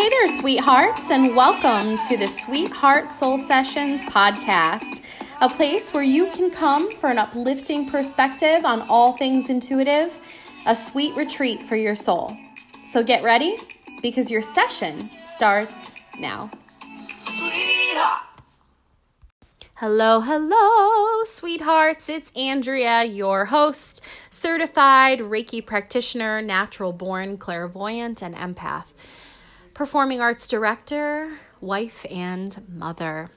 Hey there, sweethearts, and welcome to the Sweetheart Soul Sessions podcast, a place where you can come for an uplifting perspective on all things intuitive, a sweet retreat for your soul. So get ready because your session starts now. Hello, hello, sweethearts. It's Andrea, your host, certified Reiki practitioner, natural born clairvoyant, and empath performing arts director, wife, and mother.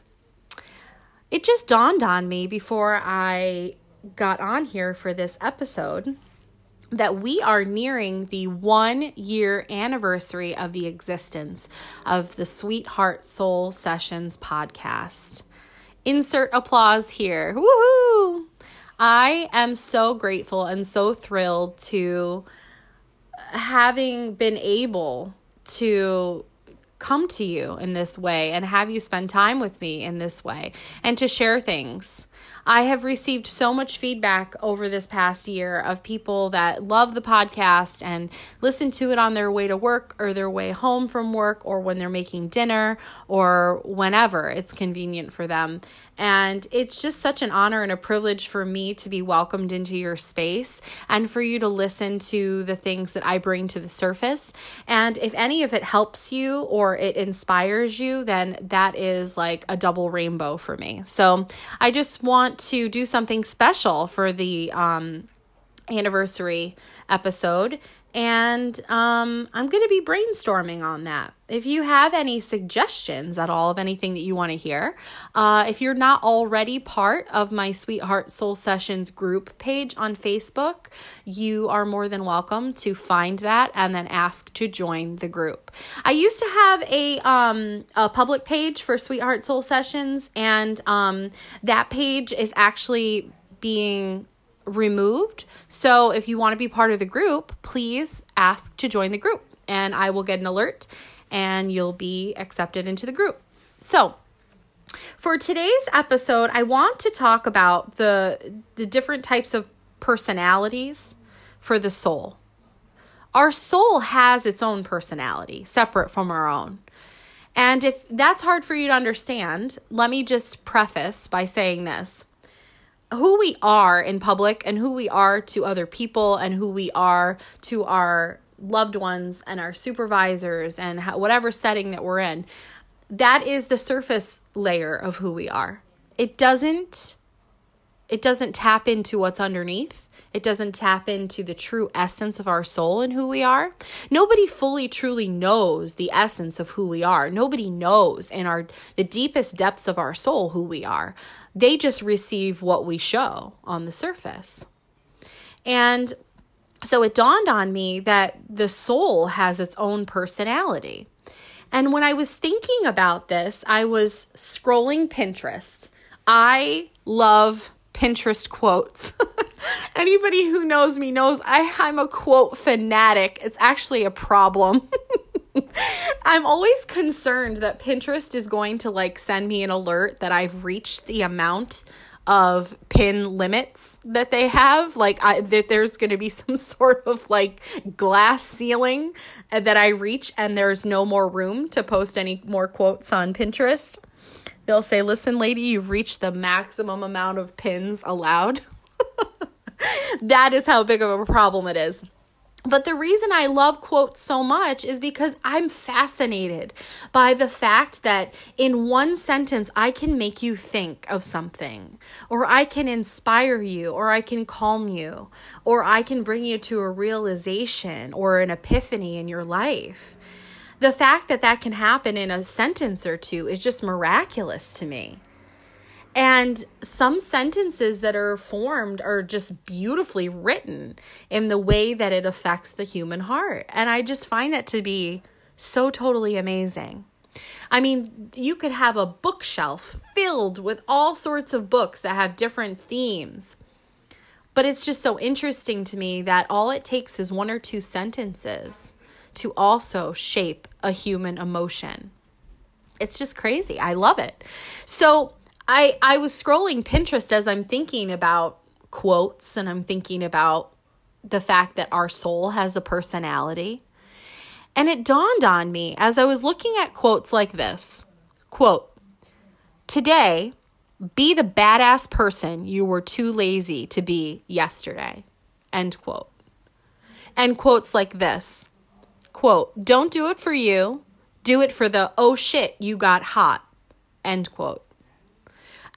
It just dawned on me before I got on here for this episode that we are nearing the one year anniversary of the existence of the Sweetheart Soul Sessions podcast. Insert applause here. Woohoo! I am so grateful and so thrilled to having been able to come to you in this way and have you spend time with me in this way and to share things I have received so much feedback over this past year of people that love the podcast and listen to it on their way to work or their way home from work or when they're making dinner or whenever it's convenient for them. And it's just such an honor and a privilege for me to be welcomed into your space and for you to listen to the things that I bring to the surface. And if any of it helps you or it inspires you, then that is like a double rainbow for me. So I just want want to do something special for the um, anniversary episode. And um, I'm going to be brainstorming on that. If you have any suggestions at all of anything that you want to hear, uh, if you're not already part of my Sweetheart Soul Sessions group page on Facebook, you are more than welcome to find that and then ask to join the group. I used to have a um, a public page for Sweetheart Soul Sessions, and um, that page is actually being removed. So if you want to be part of the group, please ask to join the group and I will get an alert and you'll be accepted into the group. So, for today's episode, I want to talk about the the different types of personalities for the soul. Our soul has its own personality, separate from our own. And if that's hard for you to understand, let me just preface by saying this who we are in public and who we are to other people and who we are to our loved ones and our supervisors and whatever setting that we're in. That is the surface layer of who we are. It doesn't it doesn't tap into what's underneath it doesn't tap into the true essence of our soul and who we are. Nobody fully truly knows the essence of who we are. Nobody knows in our the deepest depths of our soul who we are. They just receive what we show on the surface. And so it dawned on me that the soul has its own personality. And when I was thinking about this, I was scrolling Pinterest. I love Pinterest quotes. Anybody who knows me knows I, I'm a quote fanatic. It's actually a problem. I'm always concerned that Pinterest is going to like send me an alert that I've reached the amount of pin limits that they have like I that there's going to be some sort of like glass ceiling that I reach and there's no more room to post any more quotes on Pinterest. They'll say, "Listen, lady, you've reached the maximum amount of pins allowed." that is how big of a problem it is. But the reason I love quotes so much is because I'm fascinated by the fact that in one sentence I can make you think of something, or I can inspire you, or I can calm you, or I can bring you to a realization or an epiphany in your life. The fact that that can happen in a sentence or two is just miraculous to me. And some sentences that are formed are just beautifully written in the way that it affects the human heart. And I just find that to be so totally amazing. I mean, you could have a bookshelf filled with all sorts of books that have different themes. But it's just so interesting to me that all it takes is one or two sentences to also shape a human emotion. It's just crazy. I love it. So, I I was scrolling Pinterest as I'm thinking about quotes and I'm thinking about the fact that our soul has a personality. And it dawned on me as I was looking at quotes like this quote, Today, be the badass person you were too lazy to be yesterday. End quote. And quotes like this quote, Don't do it for you, do it for the oh shit, you got hot. End quote.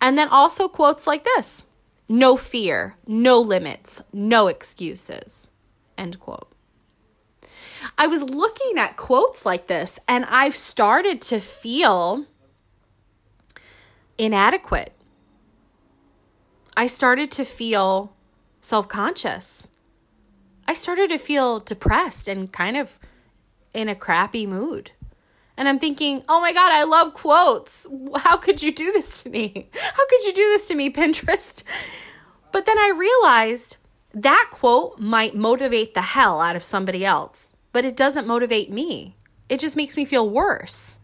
And then also quotes like this no fear, no limits, no excuses. End quote. I was looking at quotes like this and I've started to feel inadequate. I started to feel self conscious. I started to feel depressed and kind of in a crappy mood. And I'm thinking, oh my God, I love quotes. How could you do this to me? How could you do this to me, Pinterest? But then I realized that quote might motivate the hell out of somebody else, but it doesn't motivate me. It just makes me feel worse.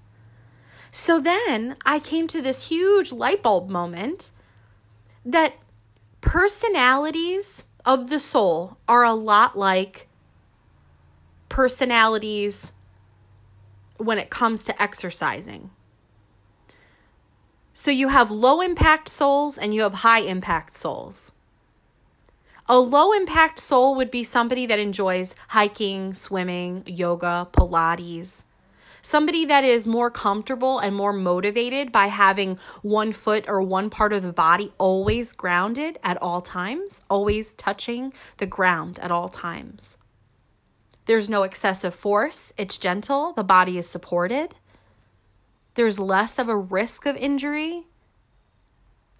So then I came to this huge light bulb moment that personalities of the soul are a lot like personalities when it comes to exercising. So you have low impact souls and you have high impact souls. A low impact soul would be somebody that enjoys hiking, swimming, yoga, Pilates. Somebody that is more comfortable and more motivated by having one foot or one part of the body always grounded at all times, always touching the ground at all times. There's no excessive force, it's gentle, the body is supported. There's less of a risk of injury.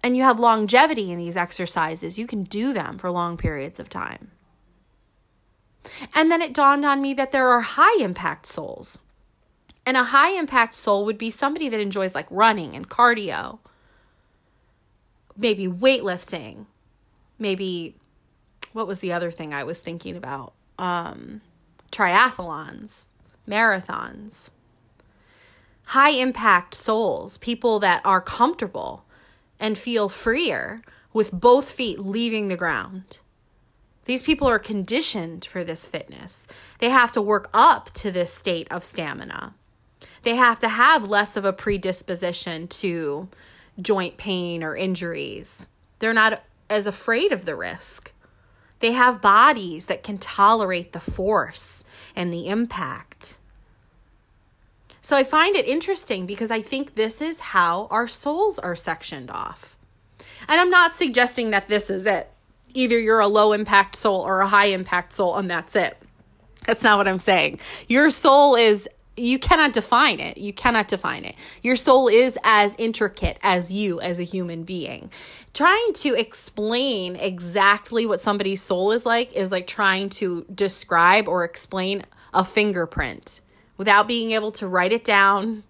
And you have longevity in these exercises. You can do them for long periods of time. And then it dawned on me that there are high impact souls. And a high impact soul would be somebody that enjoys like running and cardio, maybe weightlifting, maybe what was the other thing I was thinking about? Um, triathlons, marathons. High impact souls, people that are comfortable and feel freer with both feet leaving the ground. These people are conditioned for this fitness. They have to work up to this state of stamina. They have to have less of a predisposition to joint pain or injuries. They're not as afraid of the risk. They have bodies that can tolerate the force and the impact. So I find it interesting because I think this is how our souls are sectioned off. And I'm not suggesting that this is it. Either you're a low impact soul or a high impact soul, and that's it. That's not what I'm saying. Your soul is you cannot define it. You cannot define it. Your soul is as intricate as you as a human being. Trying to explain exactly what somebody's soul is like is like trying to describe or explain a fingerprint without being able to write it down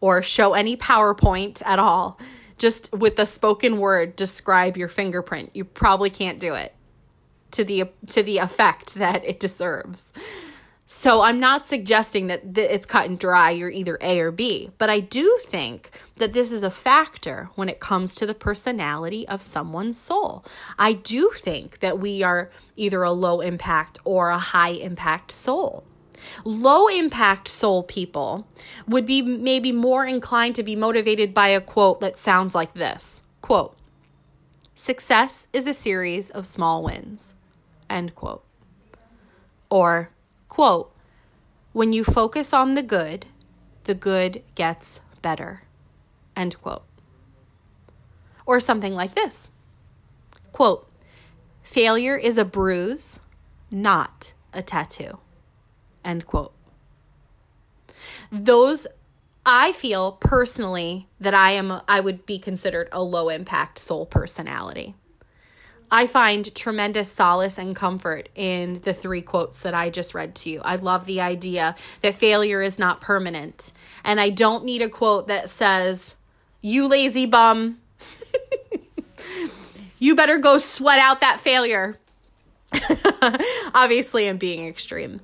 or show any PowerPoint at all. Just with the spoken word describe your fingerprint. You probably can't do it to the to the effect that it deserves. So I'm not suggesting that th- it's cut and dry, you're either A or B, but I do think that this is a factor when it comes to the personality of someone's soul. I do think that we are either a low impact or a high impact soul. Low impact soul people would be maybe more inclined to be motivated by a quote that sounds like this quote, Success is a series of small wins. End quote. Or, Quote, when you focus on the good, the good gets better. End quote. Or something like this quote, failure is a bruise, not a tattoo. End quote. Those I feel personally that I am I would be considered a low impact soul personality. I find tremendous solace and comfort in the three quotes that I just read to you. I love the idea that failure is not permanent. And I don't need a quote that says, You lazy bum, you better go sweat out that failure. Obviously, I'm being extreme.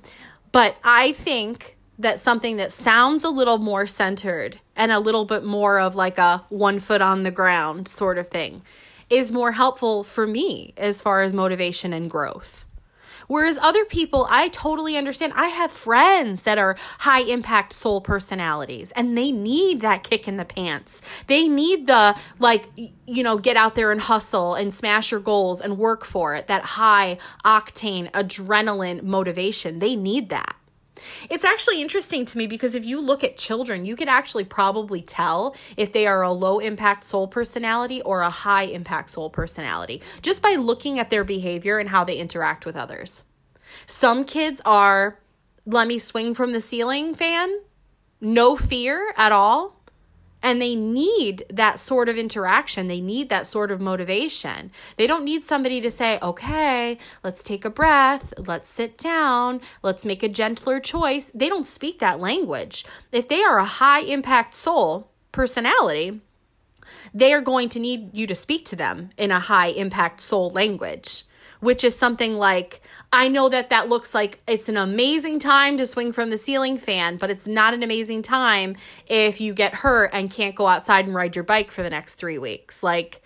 But I think that something that sounds a little more centered and a little bit more of like a one foot on the ground sort of thing is more helpful for me as far as motivation and growth. Whereas other people, I totally understand. I have friends that are high impact soul personalities and they need that kick in the pants. They need the, like, you know, get out there and hustle and smash your goals and work for it. That high octane adrenaline motivation. They need that. It's actually interesting to me because if you look at children, you could actually probably tell if they are a low impact soul personality or a high impact soul personality just by looking at their behavior and how they interact with others. Some kids are, let me swing from the ceiling fan, no fear at all and they need that sort of interaction. They need that sort of motivation. They don't need somebody to say, okay, let's take a breath, let's sit down, let's make a gentler choice. They don't speak that language. If they are a high impact soul personality, they are going to need you to speak to them in a high impact soul language which is something like I know that that looks like it's an amazing time to swing from the ceiling fan, but it's not an amazing time if you get hurt and can't go outside and ride your bike for the next 3 weeks. Like,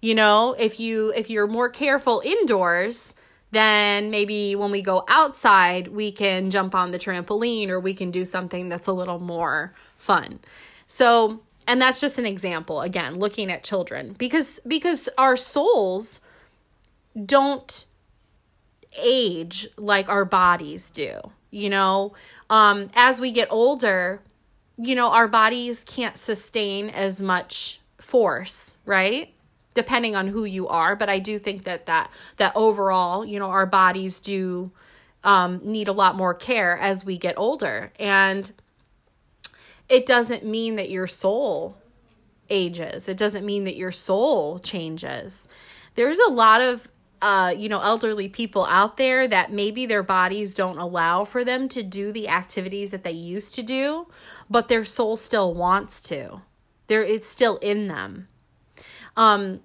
you know, if you if you're more careful indoors, then maybe when we go outside, we can jump on the trampoline or we can do something that's a little more fun. So, and that's just an example again, looking at children because because our souls don't age like our bodies do you know? Um as we get older you know our bodies can't sustain as much force right? Depending on who you are but i do think that that that overall you know our bodies do um, need a lot more care as we get older. And it doesn't mean that your soul ages. It doesn't mean that your soul changes. There's a lot of uh, you know, elderly people out there that maybe their bodies don't allow for them to do the activities that they used to do, but their soul still wants to. There, it's still in them. Um,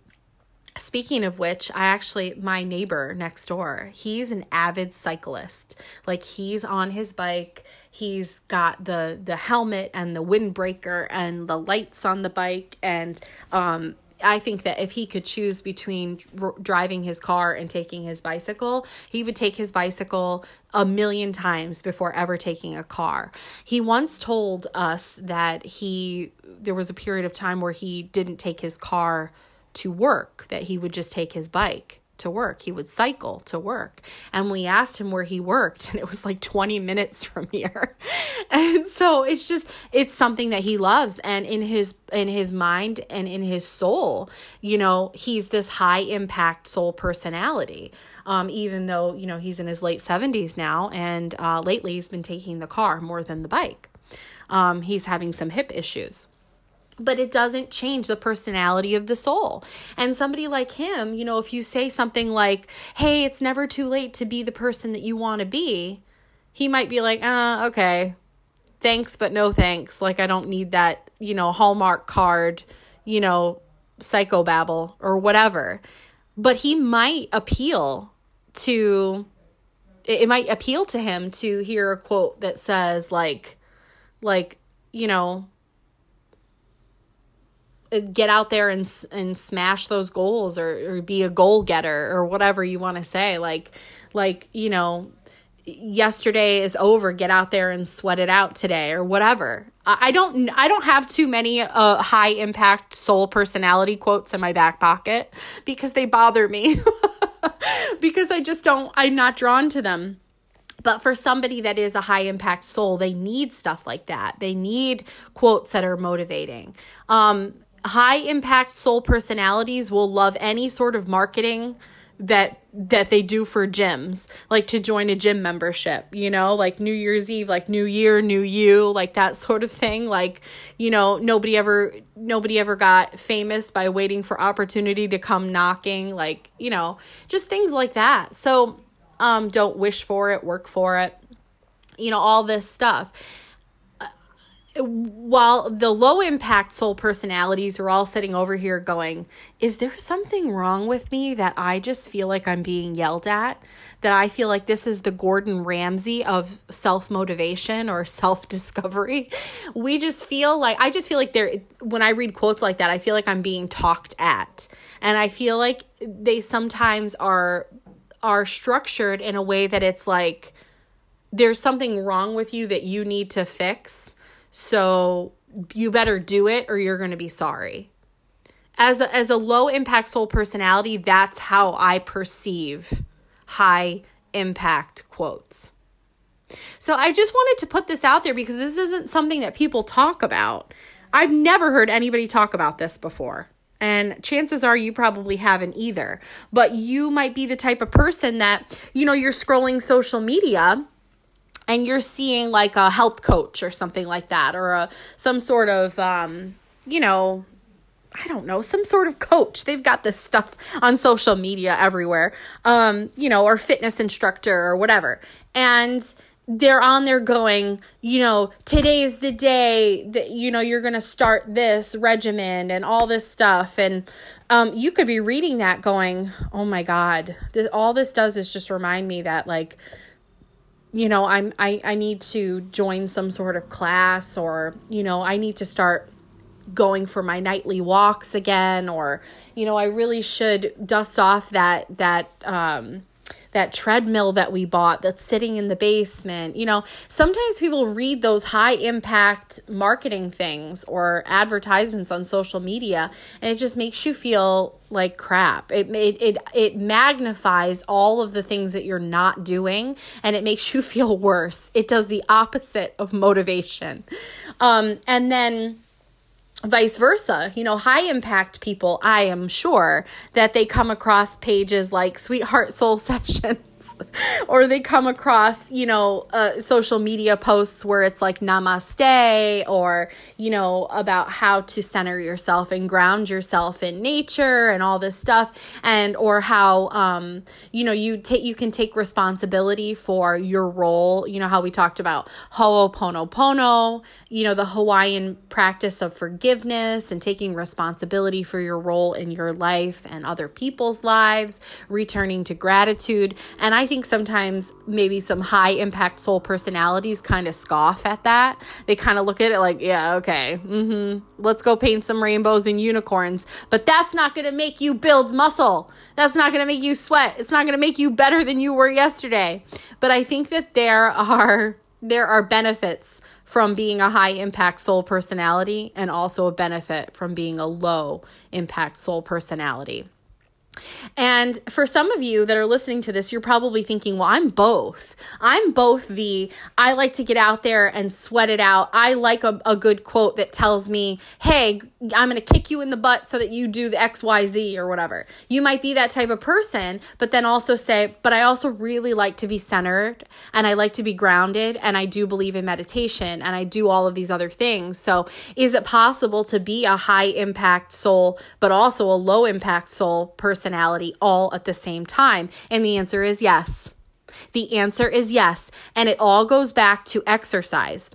Speaking of which, I actually, my neighbor next door, he's an avid cyclist. Like he's on his bike, he's got the the helmet and the windbreaker and the lights on the bike and um I think that if he could choose between driving his car and taking his bicycle, he would take his bicycle a million times before ever taking a car. He once told us that he there was a period of time where he didn't take his car to work, that he would just take his bike to work. He would cycle to work. And we asked him where he worked, and it was like 20 minutes from here. And so it's just it's something that he loves and in his in his mind and in his soul, you know, he's this high impact soul personality. Um, even though, you know, he's in his late 70s now and uh, lately he's been taking the car more than the bike. Um, he's having some hip issues but it doesn't change the personality of the soul. And somebody like him, you know, if you say something like, hey, it's never too late to be the person that you want to be, he might be like, uh, okay, thanks, but no thanks. Like, I don't need that, you know, Hallmark card, you know, psychobabble or whatever. But he might appeal to, it might appeal to him to hear a quote that says, like, like, you know, get out there and and smash those goals or, or be a goal getter or whatever you want to say like like you know yesterday is over get out there and sweat it out today or whatever i don't i don't have too many uh, high impact soul personality quotes in my back pocket because they bother me because i just don't i'm not drawn to them but for somebody that is a high impact soul, they need stuff like that. They need quotes that are motivating. Um, high impact soul personalities will love any sort of marketing that that they do for gyms like to join a gym membership you know like new year's eve like new year new you like that sort of thing. Like you know nobody ever nobody ever got famous by waiting for opportunity to come knocking like you know just things like that. So um don't wish for it work for it you know all this stuff while the low impact soul personalities are all sitting over here going, Is there something wrong with me that I just feel like I'm being yelled at? That I feel like this is the Gordon Ramsay of self motivation or self discovery? We just feel like, I just feel like there, when I read quotes like that, I feel like I'm being talked at. And I feel like they sometimes are are structured in a way that it's like there's something wrong with you that you need to fix. So you better do it or you're going to be sorry. As a, as a low impact soul personality, that's how I perceive high impact quotes. So I just wanted to put this out there because this isn't something that people talk about. I've never heard anybody talk about this before. And chances are you probably haven't either. But you might be the type of person that, you know, you're scrolling social media and you're seeing like a health coach or something like that or a some sort of um, you know, I don't know, some sort of coach. They've got this stuff on social media everywhere. Um, you know, or fitness instructor or whatever. And they're on there going, you know, today's the day that, you know, you're going to start this regimen and all this stuff. And um, you could be reading that going, oh my God, this, all this does is just remind me that, like, you know, I'm, I, I need to join some sort of class or, you know, I need to start going for my nightly walks again or you know i really should dust off that that um that treadmill that we bought that's sitting in the basement. You know, sometimes people read those high impact marketing things or advertisements on social media and it just makes you feel like crap. It it it, it magnifies all of the things that you're not doing and it makes you feel worse. It does the opposite of motivation. Um and then vice versa. You know high impact people i am sure that they come across pages like sweetheart soul sessions or they come across, you know, uh, social media posts where it's like namaste or, you know, about how to center yourself and ground yourself in nature and all this stuff. And, or how, um, you know, you take, you can take responsibility for your role. You know, how we talked about Ho'oponopono, you know, the Hawaiian practice of forgiveness and taking responsibility for your role in your life and other people's lives, returning to gratitude. And I think sometimes maybe some high impact soul personalities kind of scoff at that. They kind of look at it like, yeah, okay, mm-hmm, let's go paint some rainbows and unicorns. But that's not going to make you build muscle. That's not going to make you sweat. It's not going to make you better than you were yesterday. But I think that there are there are benefits from being a high impact soul personality and also a benefit from being a low impact soul personality. And for some of you that are listening to this, you're probably thinking, well, I'm both. I'm both the, I like to get out there and sweat it out. I like a, a good quote that tells me, hey, I'm going to kick you in the butt so that you do the XYZ or whatever. You might be that type of person, but then also say, but I also really like to be centered and I like to be grounded and I do believe in meditation and I do all of these other things. So is it possible to be a high impact soul, but also a low impact soul person? Personality all at the same time? And the answer is yes. The answer is yes. And it all goes back to exercise.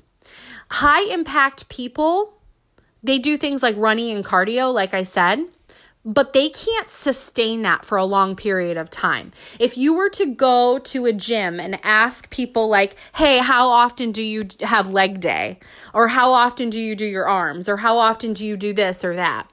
High impact people, they do things like running and cardio, like I said, but they can't sustain that for a long period of time. If you were to go to a gym and ask people, like, hey, how often do you have leg day? Or how often do you do your arms? Or how often do you do this or that?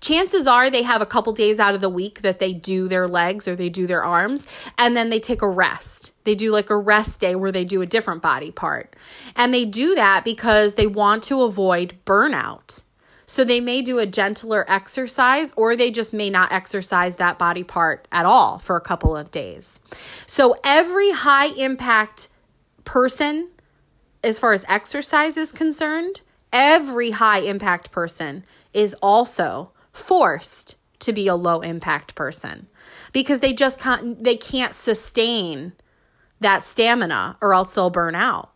Chances are they have a couple days out of the week that they do their legs or they do their arms and then they take a rest. They do like a rest day where they do a different body part. And they do that because they want to avoid burnout. So they may do a gentler exercise or they just may not exercise that body part at all for a couple of days. So every high impact person, as far as exercise is concerned, every high impact person is also forced to be a low impact person because they just can't they can't sustain that stamina or else they'll burn out.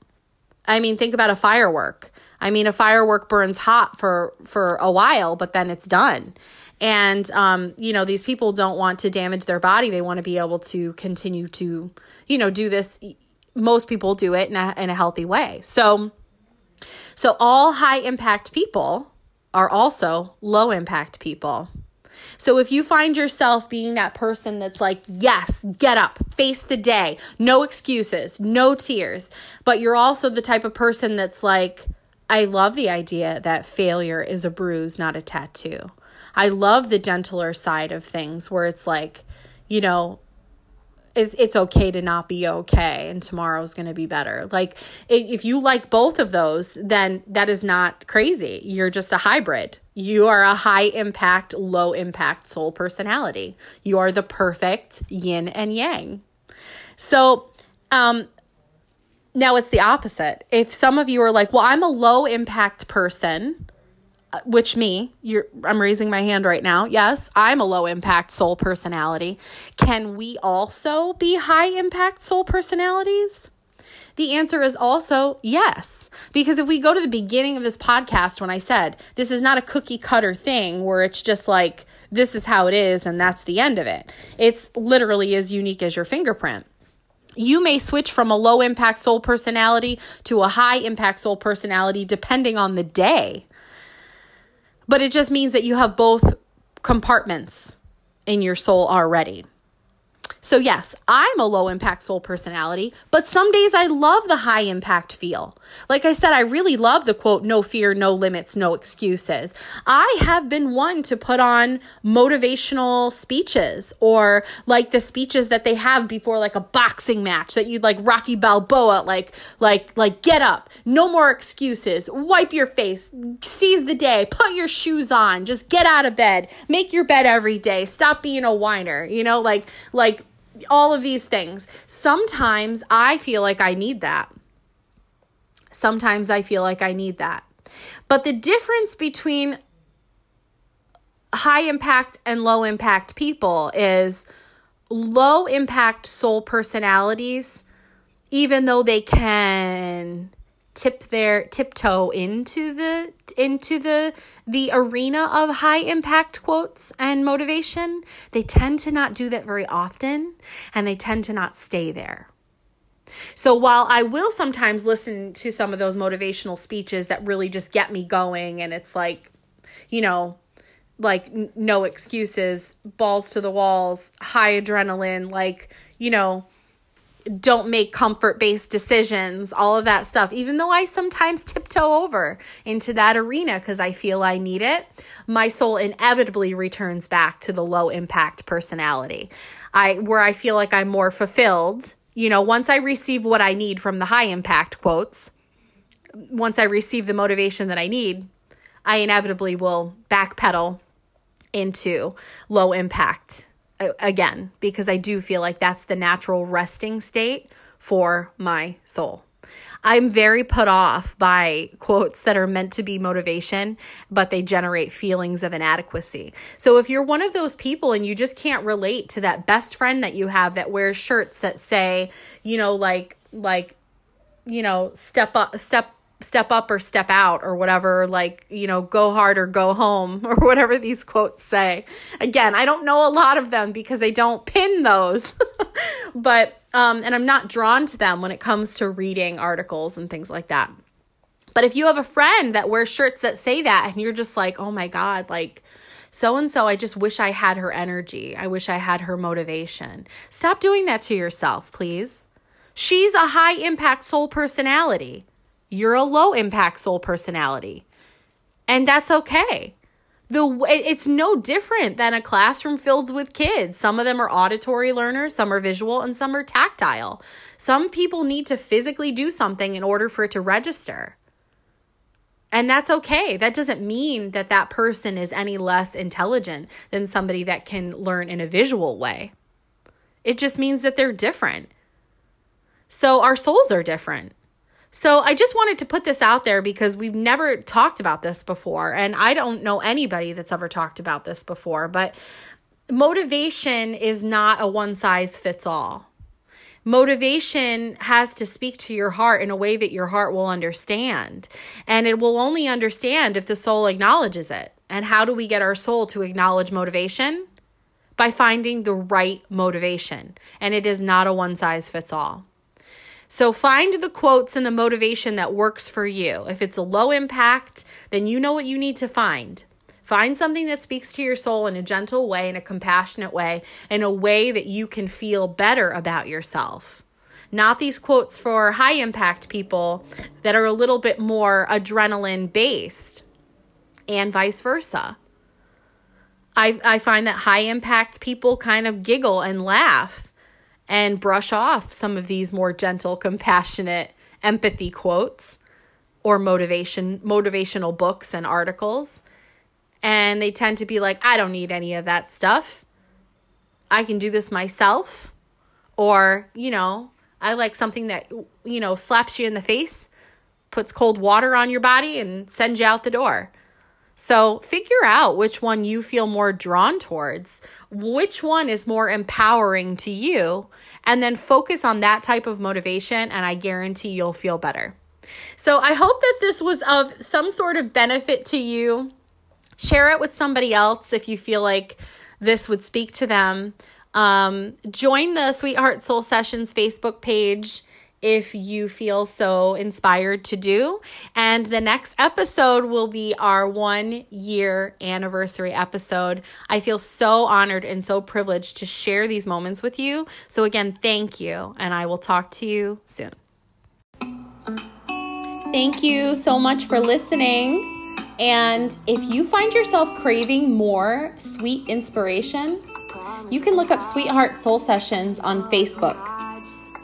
I mean, think about a firework. I mean, a firework burns hot for for a while, but then it's done. And um, you know, these people don't want to damage their body. They want to be able to continue to, you know, do this. Most people do it in a, in a healthy way. So, so all high impact people are also low impact people. So if you find yourself being that person that's like, yes, get up, face the day, no excuses, no tears, but you're also the type of person that's like, I love the idea that failure is a bruise, not a tattoo. I love the gentler side of things where it's like, you know, it's, it's okay to not be okay and tomorrow's going to be better. Like if you like both of those, then that is not crazy. You're just a hybrid. You are a high impact, low impact soul personality. You are the perfect yin and yang. So, um, now it's the opposite. If some of you are like, well, I'm a low impact person, Uh, which me, you're I'm raising my hand right now. Yes, I'm a low impact soul personality. Can we also be high impact soul personalities? The answer is also yes. Because if we go to the beginning of this podcast, when I said this is not a cookie cutter thing where it's just like, this is how it is and that's the end of it, it's literally as unique as your fingerprint. You may switch from a low impact soul personality to a high impact soul personality depending on the day. But it just means that you have both compartments in your soul already. So, yes, I'm a low impact soul personality, but some days I love the high impact feel. Like I said, I really love the quote, no fear, no limits, no excuses. I have been one to put on motivational speeches or like the speeches that they have before like a boxing match that you'd like Rocky Balboa, like, like, like get up, no more excuses, wipe your face, seize the day, put your shoes on, just get out of bed, make your bed every day, stop being a whiner, you know, like, like, all of these things. Sometimes I feel like I need that. Sometimes I feel like I need that. But the difference between high impact and low impact people is low impact soul personalities, even though they can tip their tiptoe into the into the the arena of high impact quotes and motivation. They tend to not do that very often and they tend to not stay there. So while I will sometimes listen to some of those motivational speeches that really just get me going and it's like you know like n- no excuses balls to the walls high adrenaline like you know don't make comfort based decisions, all of that stuff. Even though I sometimes tiptoe over into that arena because I feel I need it, my soul inevitably returns back to the low impact personality. I where I feel like I'm more fulfilled. You know, once I receive what I need from the high impact quotes, once I receive the motivation that I need, I inevitably will backpedal into low impact again because I do feel like that's the natural resting state for my soul. I'm very put off by quotes that are meant to be motivation, but they generate feelings of inadequacy. So if you're one of those people and you just can't relate to that best friend that you have that wears shirts that say, you know, like, like, you know, step up, step step up or step out or whatever like you know go hard or go home or whatever these quotes say again i don't know a lot of them because they don't pin those but um and i'm not drawn to them when it comes to reading articles and things like that but if you have a friend that wears shirts that say that and you're just like oh my god like so and so, I just wish I had her energy. I wish I had her motivation. Stop doing that to yourself, please. She's a high impact soul personality. You're a low impact soul personality. And that's okay. The it's no different than a classroom filled with kids. Some of them are auditory learners, some are visual, and some are tactile. Some people need to physically do something in order for it to register. And that's okay. That doesn't mean that that person is any less intelligent than somebody that can learn in a visual way. It just means that they're different. So our souls are different. So I just wanted to put this out there because we've never talked about this before. And I don't know anybody that's ever talked about this before. But motivation is not a one size fits all. Motivation has to speak to your heart in a way that your heart will understand. And it will only understand if the soul acknowledges it. And how do we get our soul to acknowledge motivation? By finding the right motivation. And it is not a one size fits all. So find the quotes and the motivation that works for you. If it's a low impact, then you know what you need to find. Find something that speaks to your soul in a gentle way, in a compassionate way, in a way that you can feel better about yourself. Not these quotes for high impact people that are a little bit more adrenaline based, and vice versa. I, I find that high impact people kind of giggle and laugh and brush off some of these more gentle, compassionate empathy quotes or motivation motivational books and articles. And they tend to be like, I don't need any of that stuff. I can do this myself. Or, you know, I like something that, you know, slaps you in the face, puts cold water on your body, and sends you out the door. So figure out which one you feel more drawn towards, which one is more empowering to you, and then focus on that type of motivation, and I guarantee you'll feel better. So I hope that this was of some sort of benefit to you. Share it with somebody else if you feel like this would speak to them. Um, join the Sweetheart Soul Sessions Facebook page if you feel so inspired to do. And the next episode will be our one year anniversary episode. I feel so honored and so privileged to share these moments with you. So, again, thank you, and I will talk to you soon. Thank you so much for listening. And if you find yourself craving more sweet inspiration, you can look up Sweetheart Soul Sessions on Facebook.